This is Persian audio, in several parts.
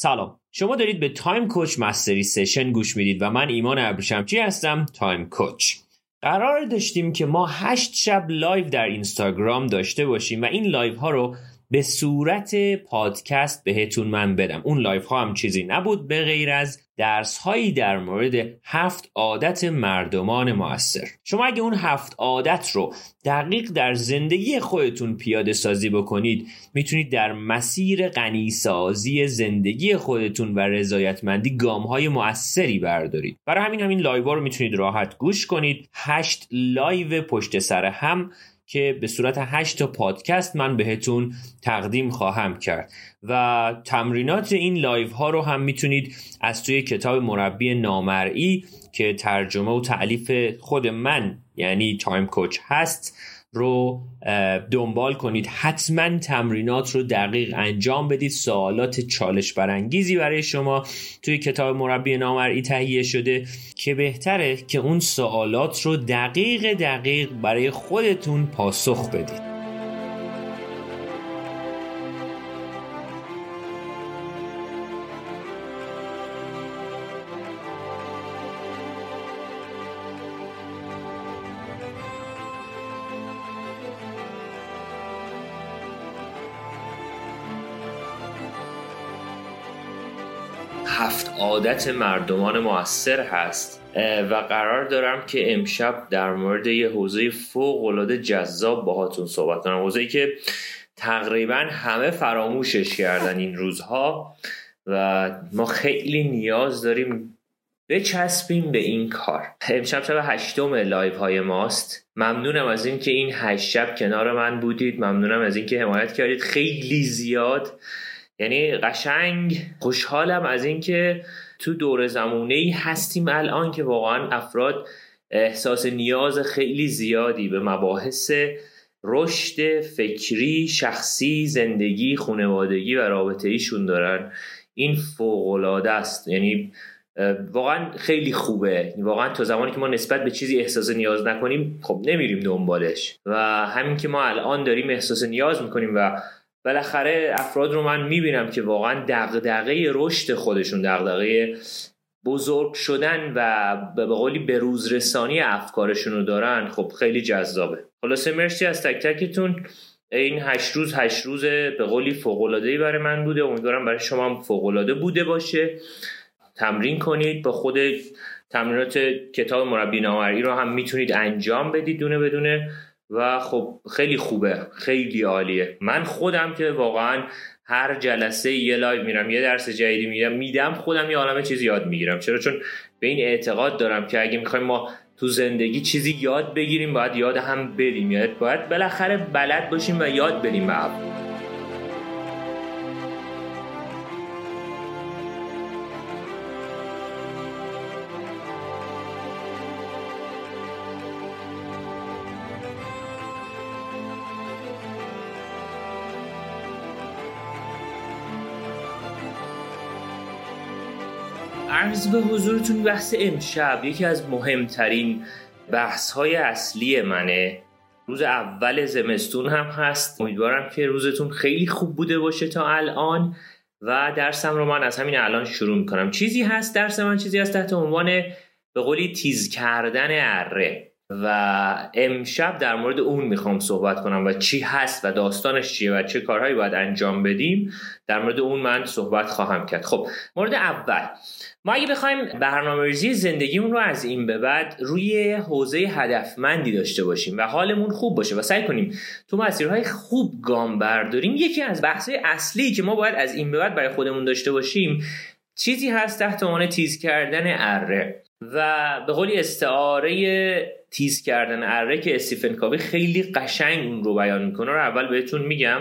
سلام. شما دارید به Time Coach mastery session گوش می‌دید و من ایمان ابریشمچی هستم؟ Time Coach. قرار داشتیم که ما هشت شب live در اینستاگرام داشته باشیم و این live ها رو به صورت پادکست بهتون من بدم. اون live ها هم چیزی نبود به غیر از درس هایی در مورد هفت عادت مردمان موثر. شما اگه اون هفت عادت رو دقیق در زندگی خودتون پیاده سازی بکنید می‌تونید در مسیر غنی‌سازی زندگی خودتون و رضایتمندی گام های موثری بردارید. برای همین همین live رو می‌تونید راحت گوش کنید. هشت live پشت سر هم که به صورت 8 تا پادکست من بهتون تقدیم خواهم کرد. و تمرینات این live ها رو هم می‌تونید از توی کتاب مربی نامرئی که ترجمه و تألیف خود من یعنی Time Coach هست رو دنبال کنید. حتما تمرینات رو دقیق انجام بدید. سوالات چالش برانگیزی برای شما توی کتاب مربی نامرئی تهیه شده که بهتره که اون سوالات رو دقیق دقیق برای خودتون پاسخ بدید. عادت مردمان موثر هست و قرار دارم که امشب در مورد یه حوزه فوق العاده جذاب باهاتون صحبت کنم. حوزه‌ای که تقریبا همه فراموشش کردن این روزها و ما خیلی نیاز داریم بچسبیم به این کار. امشب شب هشتم live های ماست. ممنونم از اینکه این هشت شب کنار من بودید. ممنونم از اینکه حمایت کردید. خیلی زیاد. یعنی قشنگ. خوشحالم از اینکه تو دور زمونه ای هستیم الان که واقعا افراد احساس نیاز خیلی زیادی به مباحث رشد فکری شخصی زندگی خانوادگی و رابطه ایشون دارن. این فوقالعاده است. یعنی واقعا خیلی خوبه. واقعا تا زمانی که ما نسبت به چیزی احساس نیاز نکنیم خب نمیریم دنبالش. و همین که ما الان داریم احساس نیاز می‌کنیم و بالاخره افراد رو من می‌بینم که واقعا دغدغه رشد خودشون دغدغه بزرگ شدن و به قولی بروز رسانی افکارشون رو دارن خب خیلی جذابه. خلاصه مرسی از تک تکتون. این هشت روز هشت روز به قولی فوقلادهی برای من بوده. امیدوارم برای شما هم فوقلاده بوده باشه. تمرین کنید. با خود تمرینات کتاب مربی نامرئی رو هم می‌تونید انجام بدید دونه بدونه و خب خیلی خوبه خیلی عالیه. من خودم که واقعا هر جلسه یه لایو میرم یه درس جدیدی میدم میدم خودم یه عالمه چیزی یاد می‌گیرم. چرا؟ چون به این اعتقاد دارم که اگه می‌خوایم ما تو زندگی چیزی یاد بگیریم باید یاد هم بریم یاد باید بالاخره بلد باشیم و یاد بریم به عرض به حضورتون بحث امشب. یکی از مهمترین بحث های اصلی منه. روز اول زمستون هم هست. امیدوارم که روزتون خیلی خوب بوده باشه تا الان. و درسم رو من از همین الان شروع می‌کنم. چیزی هست درس من چیزی هست تحت عنوان به قولی تیز کردن اره. و امشب در مورد اون می‌خوام صحبت کنم و چی هست و داستانش چیه و چه کارهایی باید انجام بدیم در مورد اون من صحبت خواهم کرد. خب مورد اول. ما اگه بخوایم برنامه ریزی زندگیمون رو از این به بعد روی حوزه هدفمندی داشته باشیم و حالمون خوب باشه و سعی کنیم تو مسیرهای خوب گام برداریم یکی از بحثهای اصلی که ما باید از این به بعد برای خودمون داشته باشیم چیزی هست تحت عنوان تیز کردن اره. و به قولی استعاره تیز کردن اره که استیفن کاوی خیلی قشنگ اون رو بیان می‌کنه رو اول بهتون میگم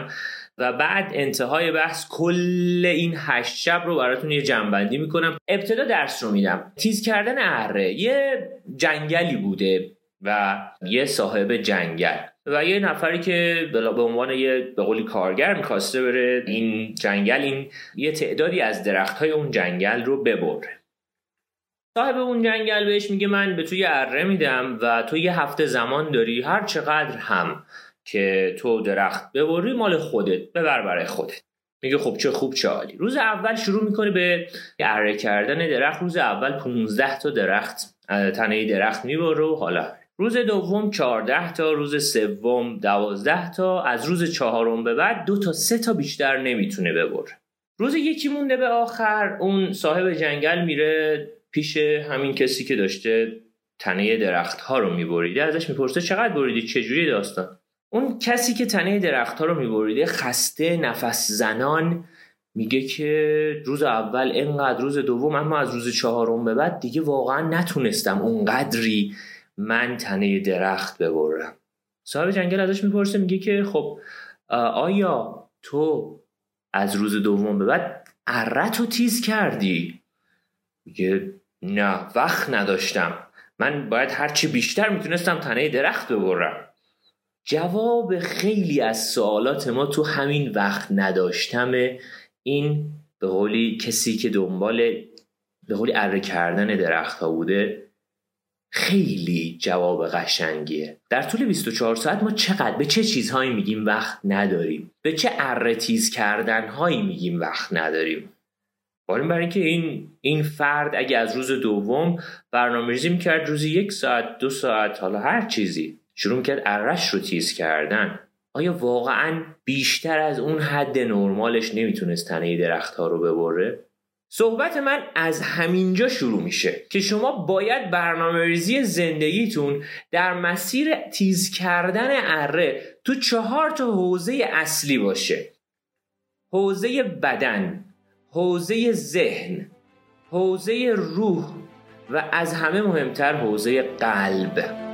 و بعد انتهای بحث کل این هشت شب رو براتون یه جنبندی می‌کنم. ابتدا درس رو میدم. تیز کردن اره یه جنگلی بوده و یه صاحب جنگل و یه نفری که به عنوان یه به قولی کارگر می‌خواسته بره این جنگل این یه تعدادی از درخت های اون جنگل رو ببره. صاحب اون جنگل بهش میگه من به تو یه اره میدم و تو یه هفته زمان داری هر چقدر هم که تو درخت ببری مال خودت ببر برای خودت. میگه خب چه خوب چه عالی. روز اول شروع می‌کنه به اره کردن درخت. روز اول 15 تا درخت تنه درخت می‌بره و حالا. روز دوم 14 تا روز سوم 12 تا. از روز چهارم به بعد دو تا سه تا بیشتر نمی‌تونه ببره. روز یکی مونده به آخر اون صاحب جنگل میره پیش همین کسی که داشته تنه درخت ها رو میبریده ازش می‌پرسه چقدر بریدی؟ چجوری داستان؟ اون کسی که تنه درخت ها رو میبریده خسته نفس زنان میگه که روز اول اینقدر روز دوم اما از روز چهارم به بعد دیگه واقعا نتونستم اونقدری من تنه درخت ببرم. صاحب جنگل ازش می‌پرسه میگه که خب آیا تو از روز دوم به بعد ارت رو تیز کردی؟ میگه نه وقت نداشتم. من باید هرچی بیشتر می‌تونستم تنه درخت ببرم. جواب خیلی از سوالات ما تو همین وقت نداشتم. این به قولی کسی که دنبال به قولی اره کردن درخت ها بوده خیلی جواب قشنگیه. در طول 24 ساعت ما چقدر به چه چیزهایی میگیم وقت نداریم؟ به چه اره تیز کردن هایی میگیم وقت نداریم؟ باریم برای اینکه این این فرد اگه از روز دوم برنامه ریزی می‌کرد روزی یک ساعت دو ساعت حالا هر چیزی شروع می‌کرد ارش رو تیز کردن آیا واقعا بیشتر از اون حد نرمالش نمی‌تونست تنه درخت ها رو ببره؟ صحبت من از همینجا شروع میشه که شما باید برنامه ریزی زندگیتون در مسیر تیز کردن اره تو چهار تا حوزه اصلی باشه حوزه بدن حوزه ذهن حوزه روح و از همه مهمتر حوزه قلب.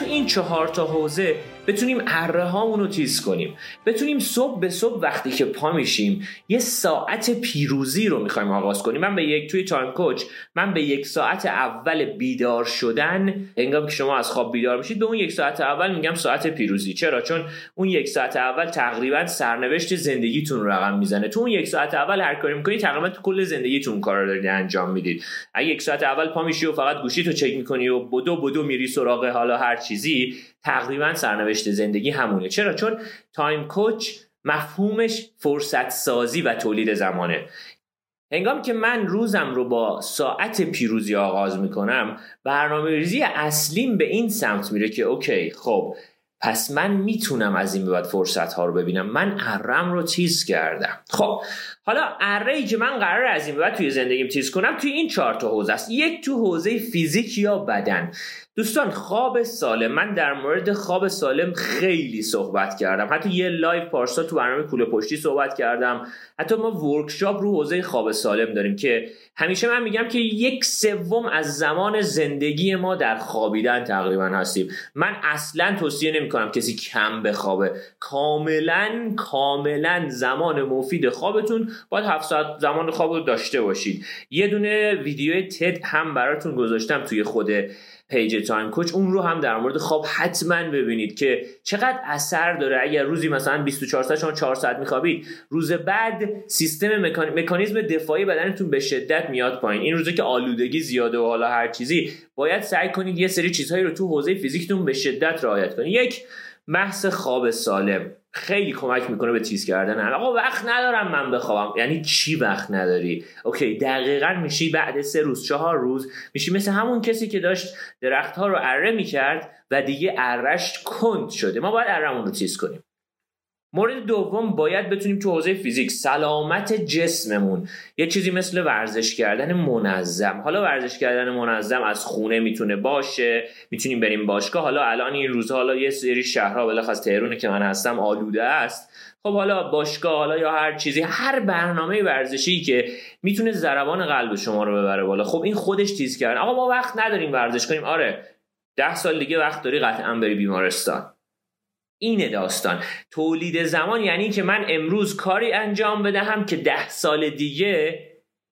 تو این چهار تا حوزه بتونیم اره هامون رو تیز کنیم. بتونیم صبح به صبح وقتی که پا میشیم یه ساعت پیروزی رو می‌خوایم آغاز کنیم. من به یک توی تایم کوچ من به یک ساعت اول بیدار شدن انگام که شما از خواب بیدار میشید به اون یک ساعت اول میگم ساعت پیروزی. چرا؟ چون اون یک ساعت اول تقریبا سرنوشت زندگیتون رو رقم می‌زنه. تو اون یک ساعت اول هر کاری می‌کنی تقریبا تو کل زندگیتون کار رو دارید انجام می‌دید. اگه یک ساعت اول پا میشی و فقط گوشی تو چک می‌کنی و بدو بدو میری سراغ حالا هر چیزی تقریبا سرنوشت زندگی همونه. چرا؟ چون Time Coach مفهومش فرصت سازی و تولید زمانه. هنگام که من روزم رو با ساعت پیروزی آغاز می‌کنم برنامه ریزی اصلیم به این سمت میره که okay خب پس من می‌تونم از این به بعد فرصت ها رو ببینم. من اره‌م رو تیز کردم. خب حالا اره که من قراره از این به بعد توی زندگیم تیز کنم توی این چهار تا حوزه است. یک تو حوزه فیزیک یا بدن. دوستان خواب سالم. من در مورد خواب سالم خیلی صحبت کردم. حتی یه live پارسال تو برنامه کوله پشتی صحبت کردم. حتی ما workshop رو حوزه خواب سالم داریم که همیشه من میگم که یک سوم از زمان زندگی ما در خوابیدن تقریبا هستیم. من اصلا توصیه نمی کنم کسی کم بخوابه. کاملا کاملا زمان مفید خوابتون. باید هفت ساعت زمان خواب رو داشته باشید. یه دونه ویدیو TED هم براتون گذاشتم توی خود page Time Coach اون رو هم در مورد خواب حتما ببینید که چقدر اثر داره. اگر روزی مثلا 24 ساعت شما 4 ساعت میخوابید روز بعد سیستم مکانیزم دفاعی بدنتون به شدت میاد پایین. این روزه که آلودگی زیاده و حالا هر چیزی باید سعی کنید یه سری چیزهایی رو تو حوزه فیزیکتون به شدت رعایت کنید. یک محض خواب سالم. خیلی کمک می‌کنه به تیز کردن آقا وقت ندارم من بخوابم. یعنی چی وقت نداری؟ اوکی دقیقا میشی بعد سه روز چهار روز میشی مثل همون کسی که داشت درخت ها رو اره می‌کرد و دیگه ارش کند شده. ما باید ارمون رو تیز کنیم. مورد دوم باید بتونیم تو حوزه فیزیک سلامت جسممون. یه چیزی مثل ورزش کردن منظم. حالا ورزش کردن منظم از خونه می‌تونه باشه. می‌تونیم بریم باشگاه. حالا الان این روزها حالا یه سری شهرها بلخص تهرونه که من هستم آلوده است. خب حالا باشگاه حالا یا هر چیزی هر برنامه ورزشی که می‌تونه ضربان قلب شما رو ببره بالا. خب این خودش تیز کردن. آقا ما وقت نداریم ورزش کنیم. آره ده سال دیگه وقت داری قطعا بری بیمارستان. اینه داستان. تولید زمان یعنی که من امروز کاری انجام بدهم که ده سال دیگه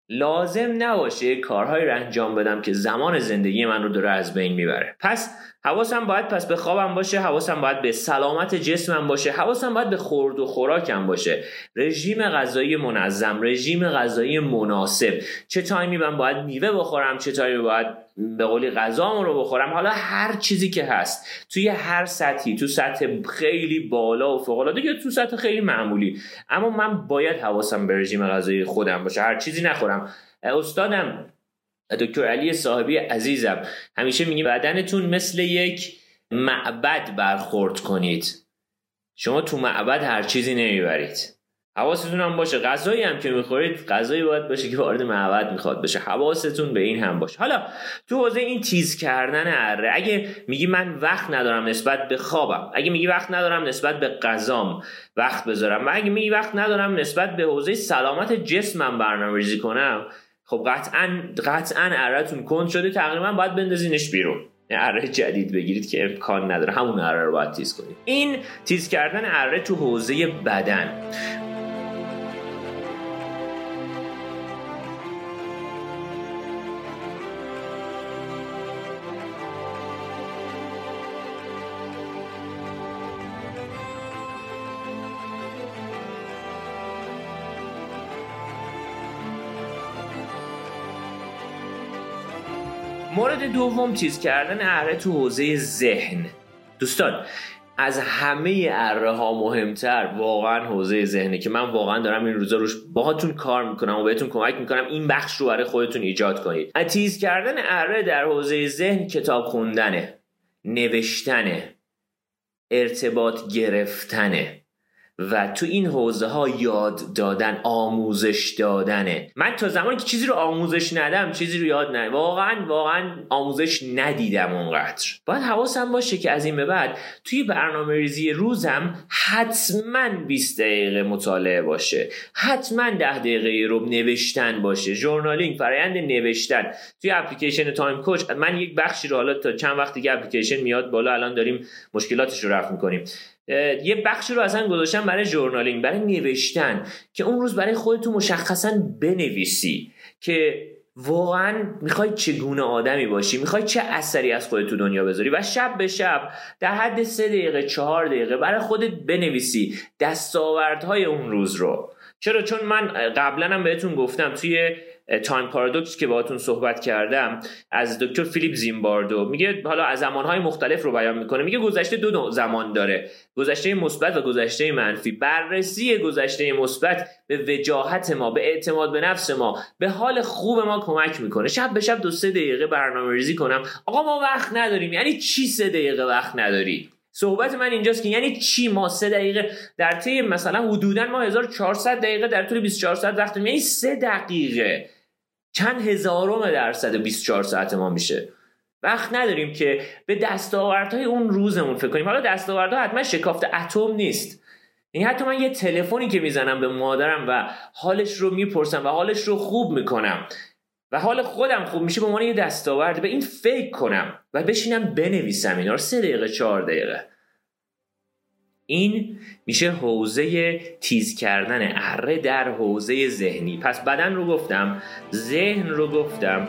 لازم نباشه کارهایی رو انجام بدم که زمان زندگی من رو داره از بین می‌بره. پس حواسم باید پس به خوابم باشه حواسم باید به سلامت جسمم باشه حواسم باید به خورد و خوراکم باشه. رژیم غذایی منظم رژیم غذایی مناسب. چه تایمی من باید میوه بخورم چه تایمی باید به قولی غذامو رو بخورم. حالا هر چیزی که هست توی هر سطحی تو سطح خیلی بالا و فوق العاده یا تو سطح خیلی معمولی. اما من باید حواسم به رژیم غذایی خودم باشه هر چیزی نخورم. استادم دکتر علی صاحبی عزیزم همیشه میگه بدنتون مثل یک معبد برخورد کنید. شما تو معبد هر چیزی نمی‌برید. حواستون هم باشه. غذایی هم که می‌خورید غذایی باید باشه که وارد معبد می‌خواد بشه. حواستون به این هم باشه. حالا تو حوزه این تیز کردن اره اگه میگی من وقت ندارم نسبت به خوابم اگه میگی وقت ندارم نسبت به غذام وقت بذارم و اگه میگی وقت ندارم نسبت به حوزه سلامت جسمم برنامه‌ریزی کنم خب قطعا قطعا ارهتون کند شده تقریبا باید بندازینش بیرون. اره جدید بگیرید که امکان نداره. همون اره رو باید تیز کنید. این تیز کردن اره تو حوزه بدن. مورد دوم چیز کردن اره تو حوزه ذهن. دوستان از همه اره ها مهمتر واقعا حوزه ذهنه که من واقعا دارم این روزا روش باهاتون کار می‌کنم و بهتون کمک می‌کنم این بخش رو برای خودتون ایجاد کنید. تیز کردن اره در حوزه ذهن کتاب خوندنه نوشتنه ارتباط گرفتنه. و تو این حوزه ها یاد دادن آموزش دادنه. من تا زمانی که چیزی رو آموزش ندم چیزی رو یاد ندم. واقعا واقعا آموزش ندیدم اونقدر. باید حواسم باشه که از این به بعد توی برنامه ریزی روزم حتما 20 دقیقه مطالعه باشه. حتما 10 دقیقه رو نوشتن باشه. journaling فرایند نوشتن. توی اپلیکیشن Time Coach من یک بخشی رو حالا تا چند وقت دیگه اپلیکیشن میاد بالا الان داریم مشکلاتش رو رفع می‌کنیم. یه بخشی رو اصلا گذاشتم برای journaling برای نوشتن که اون روز برای خودتون مشخصا بنویسی که واقعا می‌خوای چگونه آدمی باشی می‌خوای چه اثری از خودت تو دنیا بذاری و شب به شب در حد سه دقیقه چهار دقیقه برای خودت بنویسی دستاوردهای اون روز رو. چرا؟ چون من قبلا هم بهتون گفتم توی Time Paradox که باهاتون صحبت کردم از دکتر فیلیپ زیمباردو. میگه حالا از زمانهای مختلف رو بیان می‌کنه. میگه گذشته دو زمان داره. گذشته مثبت و گذشته منفی. بررسی گذشته مثبت به وجاهت ما به اعتماد به نفس ما به حال خوب ما کمک می‌کنه. شب به شب دو سه دقیقه برنامه ریزی کنم. آقا ما وقت نداریم. یعنی چی سه دقیقه وقت نداری؟ صحبت من اینجاست که یعنی چی ما سه دقیقه در طی مثلا حدودا ما 1400 دقیقه در طول 24 ساعت وقت یعنی سه دقیقه. چند هزارم درصد 24 ساعت ما میشه. وقت نداریم که به دستاوردهای اون روزمون فکر کنیم. حالا دستاوردها حتما شکافت اتم نیست. این یعنی حتی من یه تلفنی که می‌زنم به مادرم و حالش رو می‌پرسم و حالش رو خوب می‌کنم و حال خودم خوب میشه به عنوان یه دستاورد به این فکر کنم و بشینم بنویسم اینا رو. سه دقیقه چهار دقیقه. این میشه حوزه تیز کردن اره در حوزه ذهنی. پس بدن رو گفتم ذهن رو گفتم.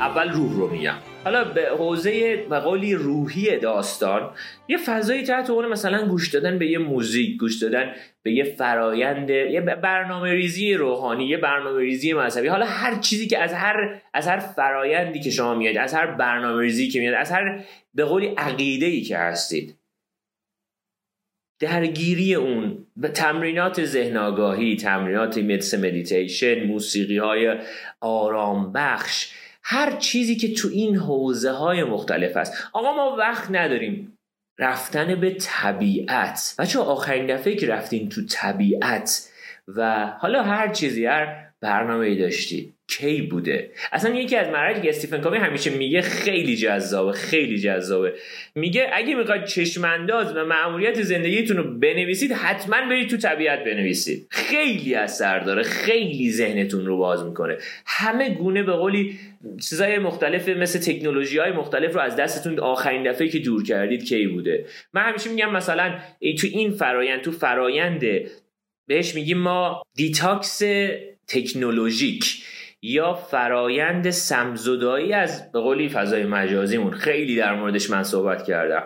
اول روح رو میگم. حالا به حوزه مقالی روحی داستان یه فضایی تحت عنوان مثلا گوش دادن به یه موزیک گوش دادن به یه فرایند یه برنامه ریزی روحانی یه برنامه ریزی مذهبی. حالا هر چیزی که از هر از هر فرایندی که شما میاد از هر برنامه ریزی که میاد از هر به قولی عقیده ای که هستید درگیری اون به تمرینات ذهن آگاهی تمرینات مثل مدیتیشن موسیقی های آرام بخش هر چیزی که تو این حوزه های مختلف است آقا ما وقت نداریم. رفتن به طبیعت. بچه آخرین دفعه که رفتین تو طبیعت و حالا هر چیزی هر برنامه ای داشتی؟ کی بوده؟ اصلا یکی از مراحلی که استیفن کاوی همیشه میگه خیلی جذابه خیلی جذابه. میگه اگه می‌خواید چشمانداز و مأموریت زندگیتون رو بنویسید حتما برید تو طبیعت بنویسید. خیلی اثر داره خیلی ذهنتون رو باز می‌کنه. همه گونه به قولی چیزای مختلف مثل تکنولوژی های مختلف رو از دستتون آخرین دفعه که دور کردید کی بوده؟ من همیشه میگم مثلا تو این فرایند تو فرایند بهش میگیم ما detox تکنولوژیک یا فرایند سم‌زدایی از به قولی فضای مجازیمون. خیلی در موردش من صحبت کردم.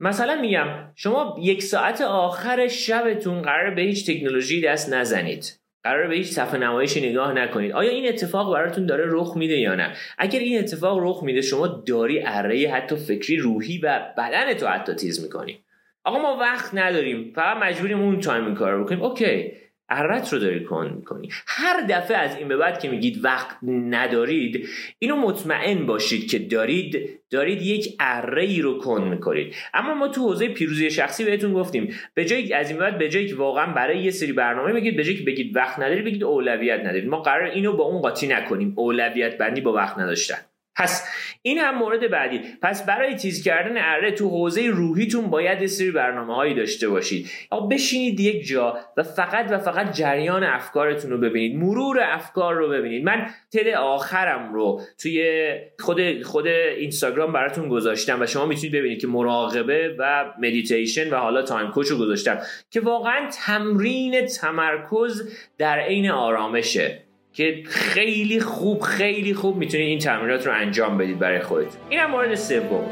مثلا میگم شما یک ساعت آخر شبتون قراره به هیچ تکنولوژی دست نزنید. قراره به هیچ صفحه نمایشی نگاه نکنید. آیا این اتفاق براتون داره رخ میده یا نه؟ اگر این اتفاق رخ میده شما داری اره حتی فکری روحی و بدنتو حتی تیز می‌کنی. آقا ما وقت نداریم. فقط مجبوریم اون time این کار رو بکنیم. okay. اره‌ت رو داری کند می‌کنی هر دفعه از این به بعد که میگید وقت ندارید اینو مطمئن باشید که دارید دارید یک اره ای رو کند می‌کنید. اما ما تو حوزه پیروزی شخصی بهتون گفتیم به جای از این بعد به جایی که واقعا برای یه سری برنامه بگید به جایی که بگید وقت ندارید بگید اولویت ندارید. ما قراره اینو با اون قاطی نکنیم. اولویت بندی با وقت نداشتن. پس این هم مورد بعدی. پس برای تیز کردن اره تو حوزه روحیتون باید سری برنامه هایی داشته باشید. یا بشینید یک جا و فقط و فقط جریان افکارتون رو ببینید. مرور افکار رو ببینید. من تل آخرم رو توی خود خود اینستاگرام براتون گذاشتم و شما می‌تونید ببینید که مراقبه و مدیتیشن و حالا Time Coach رو گذاشتم که واقعا تمرین تمرکز در عین آرامشه. که خیلی خوب خیلی خوب می‌تونید این تمرینات رو انجام بدید برای خودتون این هم مورد سوم.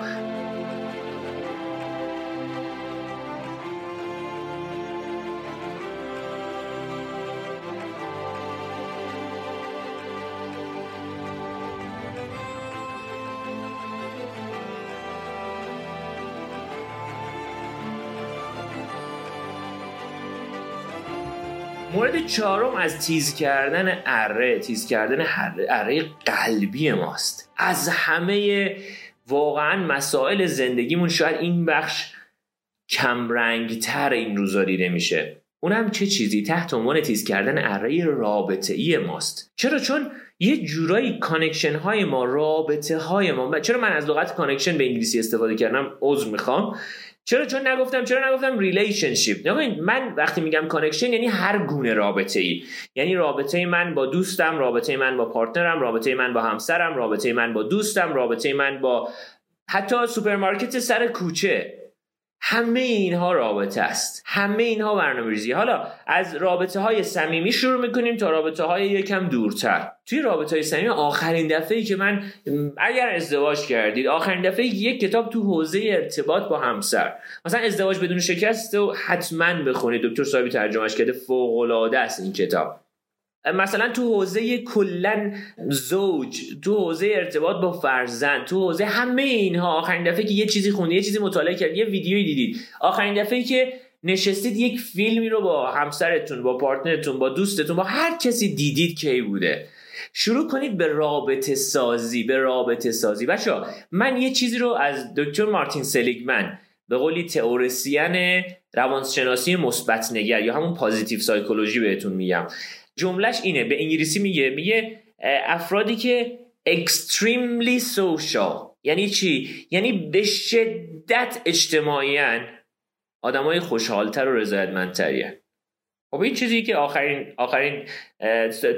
مورد چهارم از تیز کردن اره تیز کردن اره قلبی ماست. از همه واقعا مسائل زندگیمون شاید این بخش کمرنگتر این روزا دیده میشه. اونم چه چیزی؟ تحت عنوان تیز کردن اره رابطه ای ماست. چرا؟ چون یه جورایی connection های ما رابطه های ما چرا من از لغت connection به انگلیسی استفاده کردم؟ عذر می‌خوام. چرا؟ چون نگفتم چرا نگفتم relationship من وقتی میگم connection یعنی هر گونه رابطه ای یعنی رابطه من با دوستم رابطه من با partner م رابطه من با همسرم رابطه من با دوستم رابطه من با حتی سوپرمارکت سر کوچه. همه اینها رابطه است. همه اینها برنامه ریزی حالا از رابطه های صمیمی شروع می‌کنیم تا رابطه های یکم دورتر. توی رابطه های صمیمی آخرین دفعه ای که من اگر ازدواج کردید آخرین دفعه یک کتاب تو حوزه ارتباط با همسر. مثلا ازدواج بدون شکست و حتما بخونید. دکتر صاحبی ترجمهش کرده فوق العاده است این کتاب. مثلا تو حوزه کلا زوج تو حوزه ارتباط با فرزند تو حوزه همه اینها آخرین دفعه که یه چیزی خوندید یه چیزی مطالعه کردید یه ویدیویی دیدید آخرین دفعه که نشستید یک فیلمی رو با همسرتون با پارتنرتون با دوستتون با هر کسی دیدید کی بوده. شروع کنید به رابطه سازی به رابطه سازی. بچه من یه چیزی رو از دکتر مارتین سلیگمن به قولی تئوریسین روانشناسی مثبت نگر یا همون پازیتیو سایکولوژی بهتون میگم. جملهش اینه به انگلیسی میگه میگه افرادی که extremely social یعنی چی؟ یعنی به شدت اجتماعی های خوشحالتر و رضایتمندتری خب این چیزی که آخرین آخرین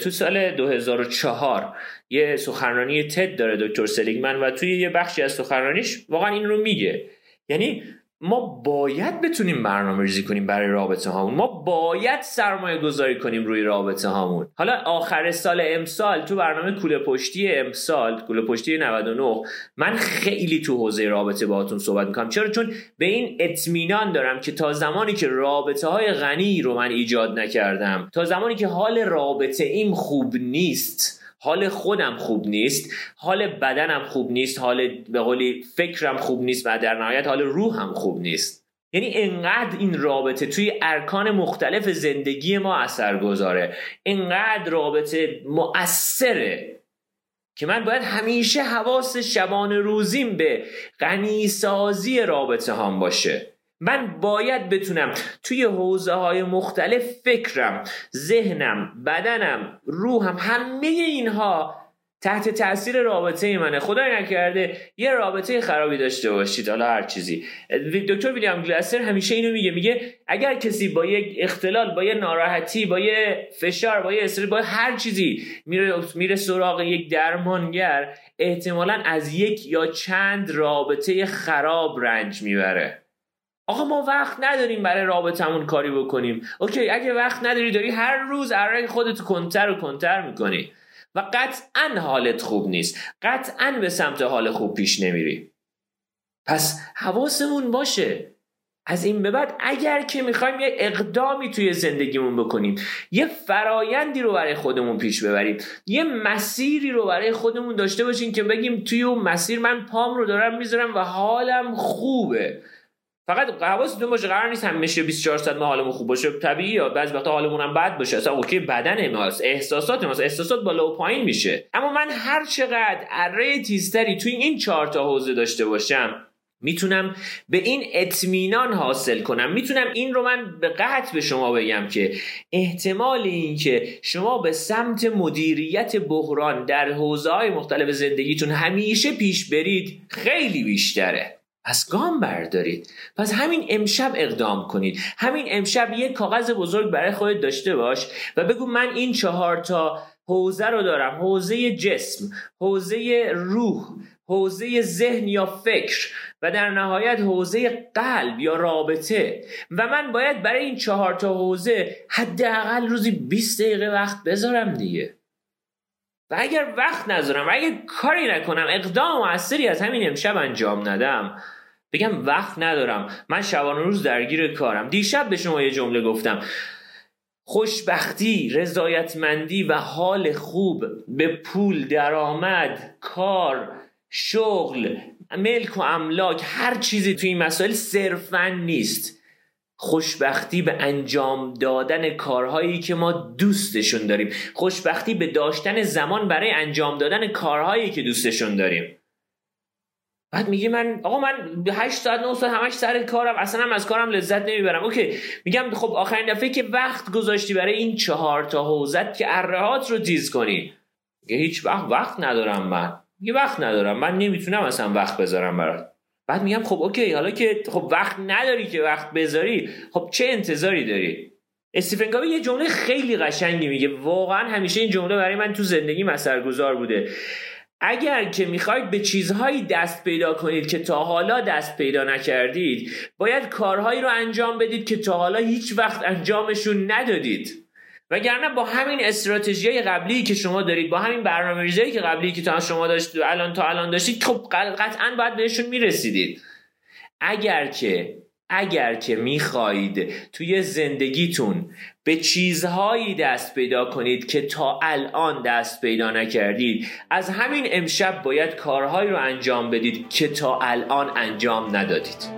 تو سال 2004 یه سخنرانی تد داره دکتر سلیگمن و توی یه بخشی از سخنرانیش واقعا این رو میگه. یعنی ما باید بتونیم برنامه ریزی کنیم برای رابطه هامون. ما باید سرمایه گذاری کنیم روی رابطه هامون. حالا آخر سال امسال تو برنامه کوله پشتی امسال کوله پشتی 99 من خیلی تو حوزه رابطه باهاتون صحبت می‌کنم. چرا؟ چون به این اطمینان دارم که تا زمانی که رابطه های غنی رو من ایجاد نکردم تا زمانی که حال رابطه ایم خوب نیست حال خودم خوب نیست حال بدنم خوب نیست حال به قولی فکرم خوب نیست و در نهایت حال روحم خوب نیست. یعنی انقدر این رابطه توی ارکان مختلف زندگی ما اثر گذاره انقدر رابطه مؤثره که من باید همیشه حواس شبان روزیم به غنیسازی رابطه هم باشه. من باید بتونم توی حوزه های مختلف فکرم ذهنم بدنم روحم همه اینها تحت تاثیر رابطه منه. خدای نکرده یه رابطه خرابی داشته باشید. حالا هر چیزی. دکتر ویلیام گلاسر همیشه اینو میگه میگه اگر کسی با یک اختلال با یه ناراحتی با یه فشار با یه استرس با هر چیزی میره میره سراغ یک درمانگر احتمالا از یک یا چند رابطه خراب رنج می‌بره. آقا ما وقت نداریم برای رابطمون کاری بکنیم. اوکی اگه وقت نداری داری هر روز ارای خودت کنتر و کنتر می‌کنی. و قطعا حالت خوب نیست. قطعا به سمت حال خوب پیش نمیری. پس حواسمون باشه. از این به بعد اگر که می‌خوایم یه اقدامی توی زندگیمون بکنیم یه فرایندی رو برای خودمون پیش ببریم یه مسیری رو برای خودمون داشته باشیم که بگیم توی اون مسیر من پام رو دارم می‌ذارم و حالم خوبه. فقط حواستون باشه قرار نیست همیشه 24 ساعت ما حالمون خوب باشه. طبیعی یا بعضی وقتا حالمون هم بد باشه. اصلا اوکی بدن ماست. احساسات ماست. احساسات بالا و پایین میشه. اما من هر چقدر اره تیزتری توی این چهار تا حوزه داشته باشم می‌تونم به این اطمینان حاصل کنم. می‌تونم این رو من به قطع به شما بگم که احتمال این که شما به سمت مدیریت بحران در حوزه های مختلف زندگیتون همیشه پیش برید خیلی بیشتره. پس گام بردارید. پس همین امشب اقدام کنید. همین امشب یک کاغذ بزرگ برای خودت داشته باش و بگو من این چهار تا حوزه رو دارم. حوزه جسم حوزه روح حوزه ذهن یا فکر و در نهایت حوزه قلب یا رابطه. و من باید برای این چهار تا حوزه حداقل روزی 20 دقیقه وقت بذارم دیگه. و اگر وقت نذارم و اگر کاری نکنم اقدام موثری از همین امشب انجام ندم بگم وقت ندارم. من شبانه روز درگیر کارم. دیشب به شما یه جمله گفتم. خوشبختی رضایتمندی و حال خوب به پول درآمد کار شغل ملک و املاک هر چیزی توی این مسائل صرفا نیست. خوشبختی به انجام دادن کارهایی که ما دوستشون داریم. خوشبختی به داشتن زمان برای انجام دادن کارهایی که دوستشون داریم. بعد میگه من آقا من 8 ساعت 9 ساعت همش سر کارم اصلا هم از کارم لذت نمی‌برم. okay میگم خب آخرین دفعه که وقت گذاشتی برای این چهار تا حوزت که اره‌ات رو تیز کنی. میگه هیچ وقت وقت ندارم من. میگه وقت ندارم. من نمی‌تونم اصلا وقت بذارم برات. بعد میگم خب okay حالا که خب وقت نداری که وقت بذاری خب چه انتظاری داری؟ استیفن کاوی یه جمله خیلی قشنگی میگه. واقعا همیشه این جمله برای من تو زندگی اثرگذار بوده. اگر که می‌خواید به چیزهایی دست پیدا کنید که تا حالا دست پیدا نکردید باید کارهایی رو انجام بدید که تا حالا هیچ وقت انجامشون ندادید. وگرنه با همین استراتژی قبلی که شما دارید با همین برنامه‌ریزی که قبلی که تا شما داشت الان تا الان داشتید خب قطعا باید بهشون می‌رسیدید. اگر که اگر که می‌خواهید توی زندگیتون به چیزهایی دست پیدا کنید که تا الان دست پیدا نکردید از همین امشب باید کارهایی رو انجام بدید که تا الان انجام ندادید.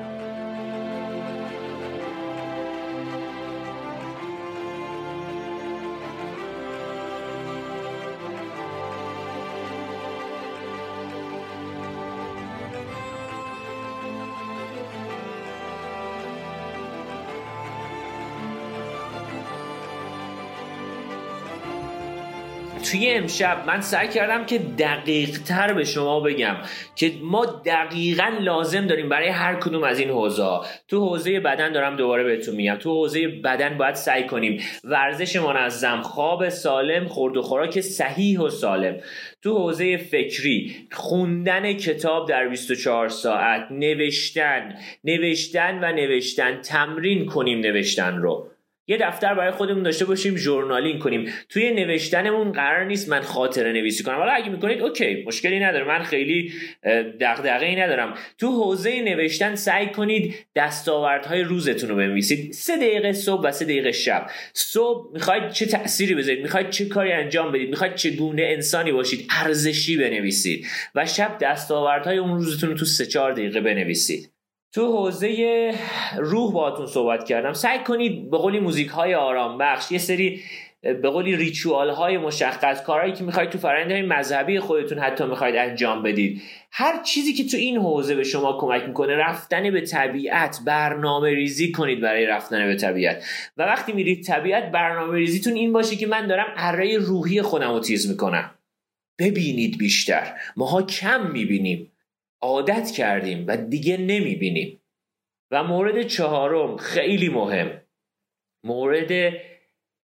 توی امشب من سعی کردم که دقیق تر به شما بگم که ما دقیقا لازم داریم برای هر کدوم از این حوزه تو حوزه بدن دارم دوباره بهتون میگم. تو حوزه بدن باید سعی کنیم. ورزش منظم خواب سالم خورد و خوراک صحیح و سالم. تو حوزه فکری خوندن کتاب در 24 ساعت نوشتن. نوشتن و نوشتن تمرین کنیم نوشتن رو. یه دفتر برای خودمون داشته باشیم journaling کنیم. توی نوشتنمون قرار نیست من خاطره نویسی کنم. حالا اگه می‌کنید okay مشکلی نداره. من خیلی دغدغه ای ندارم. تو حوزه نوشتن سعی کنید دستاوردهای روزتون رو بنویسید. سه دقیقه صبح و سه دقیقه شب. صبح می‌خواید چه تأثیری بذارید؟ می‌خواید چه کاری انجام بدید؟ می‌خواید چگونه انسانی باشید؟ ارزشی بنویسید. و شب دستاوردهای اون روزتون رو تو سه چهار دقیقه بنویسید. تو حوزه روح باهاتون صحبت کردم. سعی کنید به قولی موزیک های آرام بخش یه سری به قولی ریچوال های مشخص کارهایی که می‌خواید تو فرآیند مذهبی خودتون حتی می‌خواید انجام بدید. هر چیزی که تو این حوزه به شما کمک می‌کنه رفتن به طبیعت برنامه ریزی کنید برای رفتن به طبیعت. و وقتی میرید طبیعت برنامه ریزیتون این باشه که من دارم اره روحی خودم رو تیز می‌کنم. ببینید بیشتر. ماها کم می‌بینیم. عادت کردیم و دیگه نمی‌بینیم. و مورد چهارم خیلی مهم. مورد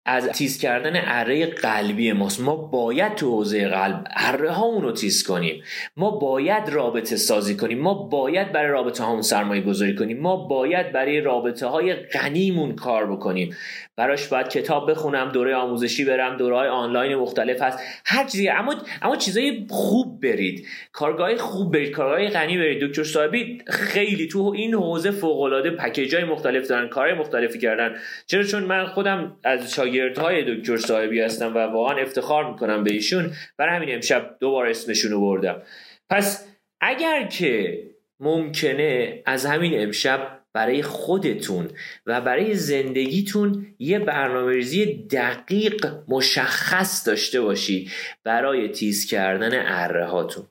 از تیز کردن اره قلبی ماست. ما باید تو حوزه قلب اره هامون رو تیز کنیم. ما باید رابطه سازی کنیم. ما باید برای رابطه هامون سرمایه گذاری کنیم. ما باید برای رابطه های غنیمون کار بکنیم. براش باید کتاب بخونم دوره آموزشی برم دوره های آنلاین مختلف هست. هر چیزی. اما اما چیزای خوب برید. کارگاه خوب برید. کارگاه غنی برید. دکتر صاحبی خیلی تو این حوزه فوق العاده پکیج های مختلف دارن کارهای مختلفی کردن. چرا؟ چون من خودم از شاگردهای دکتر صاحبی هستم و واقعا افتخار می‌کنم به ایشون. برای همین امشب دوبار اسمشون رو بردم. پس اگر که ممکنه از همین امشب برای خودتون و برای زندگیتون یه برنامه دقیق مشخص داشته باشی برای تیز کردن اره هاتون.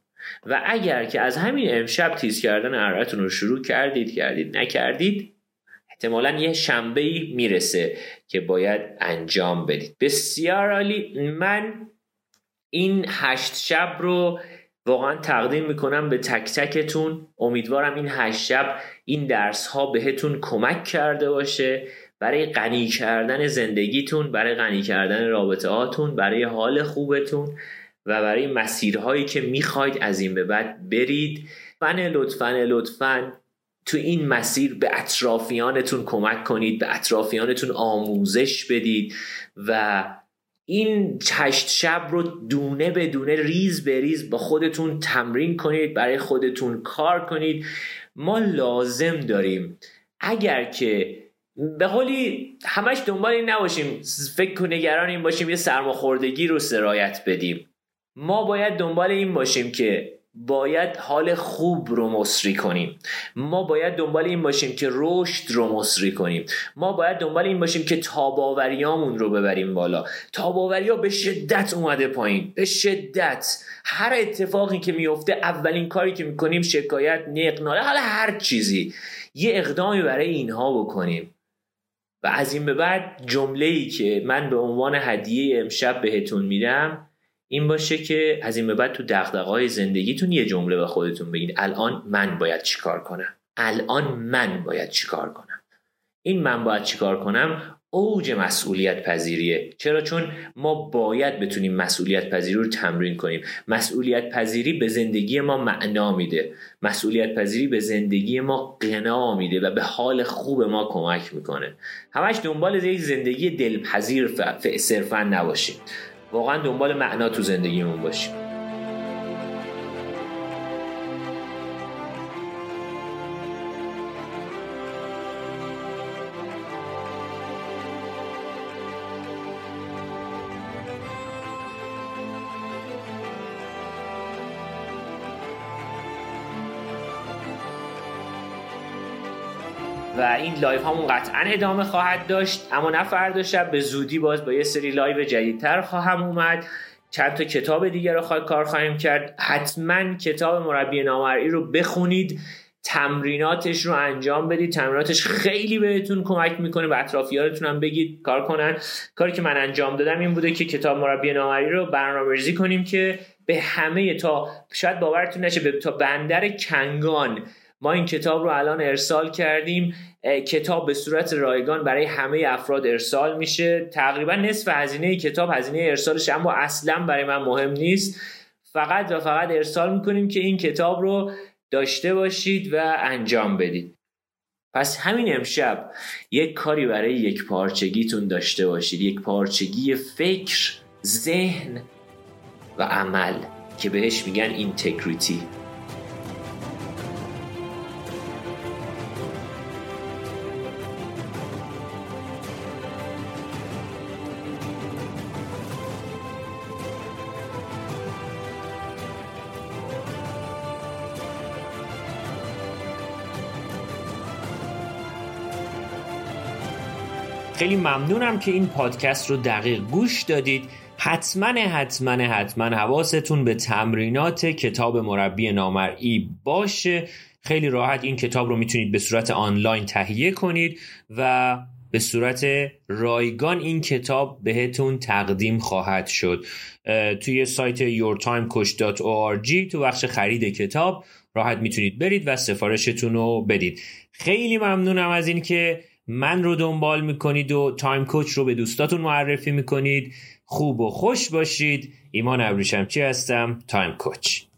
و اگر که از همین امشب تیز کردن ارهتون رو شروع کردید کردید نکردید احتمالا یه شنبه می‌رسه که باید انجام بدید. بسیار عالی. من این هشت شب رو واقعا تقدیم می‌کنم به تک تکتون. امیدوارم این هشت شب این درس ها بهتون کمک کرده باشه برای غنی کردن زندگیتون برای غنی کردن رابطه هاتون برای حال خوبتون و برای مسیرهایی که می‌خواید از این به بعد برید. فن لطفا لطفا تو این مسیر به اطرافیانتون کمک کنید به اطرافیانتون آموزش بدید و این هشت شب رو دونه به دونه ریز به ریز با خودتون تمرین کنید برای خودتون کار کنید. ما لازم داریم. اگر که به قولی همش دنبال این نباشیم فکر کنه نگران این باشیم یه سرماخوردگی رو سرایت بدیم. ما باید دنبال این باشیم که باید حال خوب رو مصری کنیم. ما باید دنبال این باشیم که رشد رو مصری کنیم. ما باید دنبال این باشیم که تاباوریامون رو ببریم بالا. تاباوریا به شدت اومده پایین. به شدت. هر اتفاقی که میفته اولین کاری که می‌کنیم شکایت نقناله حالا هر چیزی. یه اقدامی برای اینها بکنیم. و از این به بعد جمله ای که من به عنوان هدیه امشب بهتون میدم این باشه که از این به بعد تو دغدغه‌های زندگیتون یه جمله به خودتون بگید الان من باید چیکار کنم؟ الان من باید چیکار کنم؟ این من باید چیکار کنم اوج مسئولیت پذیریه چرا؟ چون ما باید بتونیم مسئولیت پذیری رو تمرین کنیم. مسئولیت پذیری به زندگی ما معنا میده. مسئولیت پذیری به زندگی ما قنا میده و به حال خوب ما کمک می‌کنه. همش دنبال یک زندگی دلپذیر صرفا نباشیم. واقعا دنبال معنا تو زندگیمون باشیم. live هامون قطعا ادامه خواهد داشت اما نه فردا شب به زودی باز با یه سری live جدیدتر خواهم اومد. چند تا کتاب دیگر رو کار خواهیم کرد. حتما کتاب مربی نامرئی رو بخونید. تمریناتش رو انجام بدید. تمریناتش خیلی بهتون کمک می‌کنه به اطرافیانتون هم بگید کار کنن. کاری که من انجام دادم این بوده که کتاب مربی نامرئی رو برنامه‌ریزی کنیم که به همه تا شاید باورتون نشه به تا بندر کنگان ما این کتاب رو الان ارسال کردیم کتاب به صورت رایگان برای همه افراد ارسال میشه. تقریبا نصف هزینه کتاب هزینه ارسالش اما اصلا برای من مهم نیست. فقط و فقط ارسال می‌کنیم که این کتاب رو داشته باشید و انجام بدید. پس همین امشب یک کاری برای یک پارچگیتون داشته باشید. یک پارچگی فکر ذهن و عمل که بهش میگن اینتگریتی. خیلی ممنونم که این پادکست رو دقیق گوش دادید. حتما حتما حتما حواستون به تمرینات کتاب مربی نامرئی باشه. خیلی راحت این کتاب رو می‌تونید به صورت آنلاین تهیه کنید و به صورت رایگان این کتاب بهتون تقدیم خواهد شد. توی سایت yourtimecoach.org تو بخش خرید کتاب راحت می‌تونید برید و سفارشتون رو بدید. خیلی ممنونم از این که من رو دنبال می‌کنید و Time Coach رو به دوستاتون معرفی می‌کنید. خوب و خوش باشید. ایمان ابریشمچی هستم؟ Time Coach.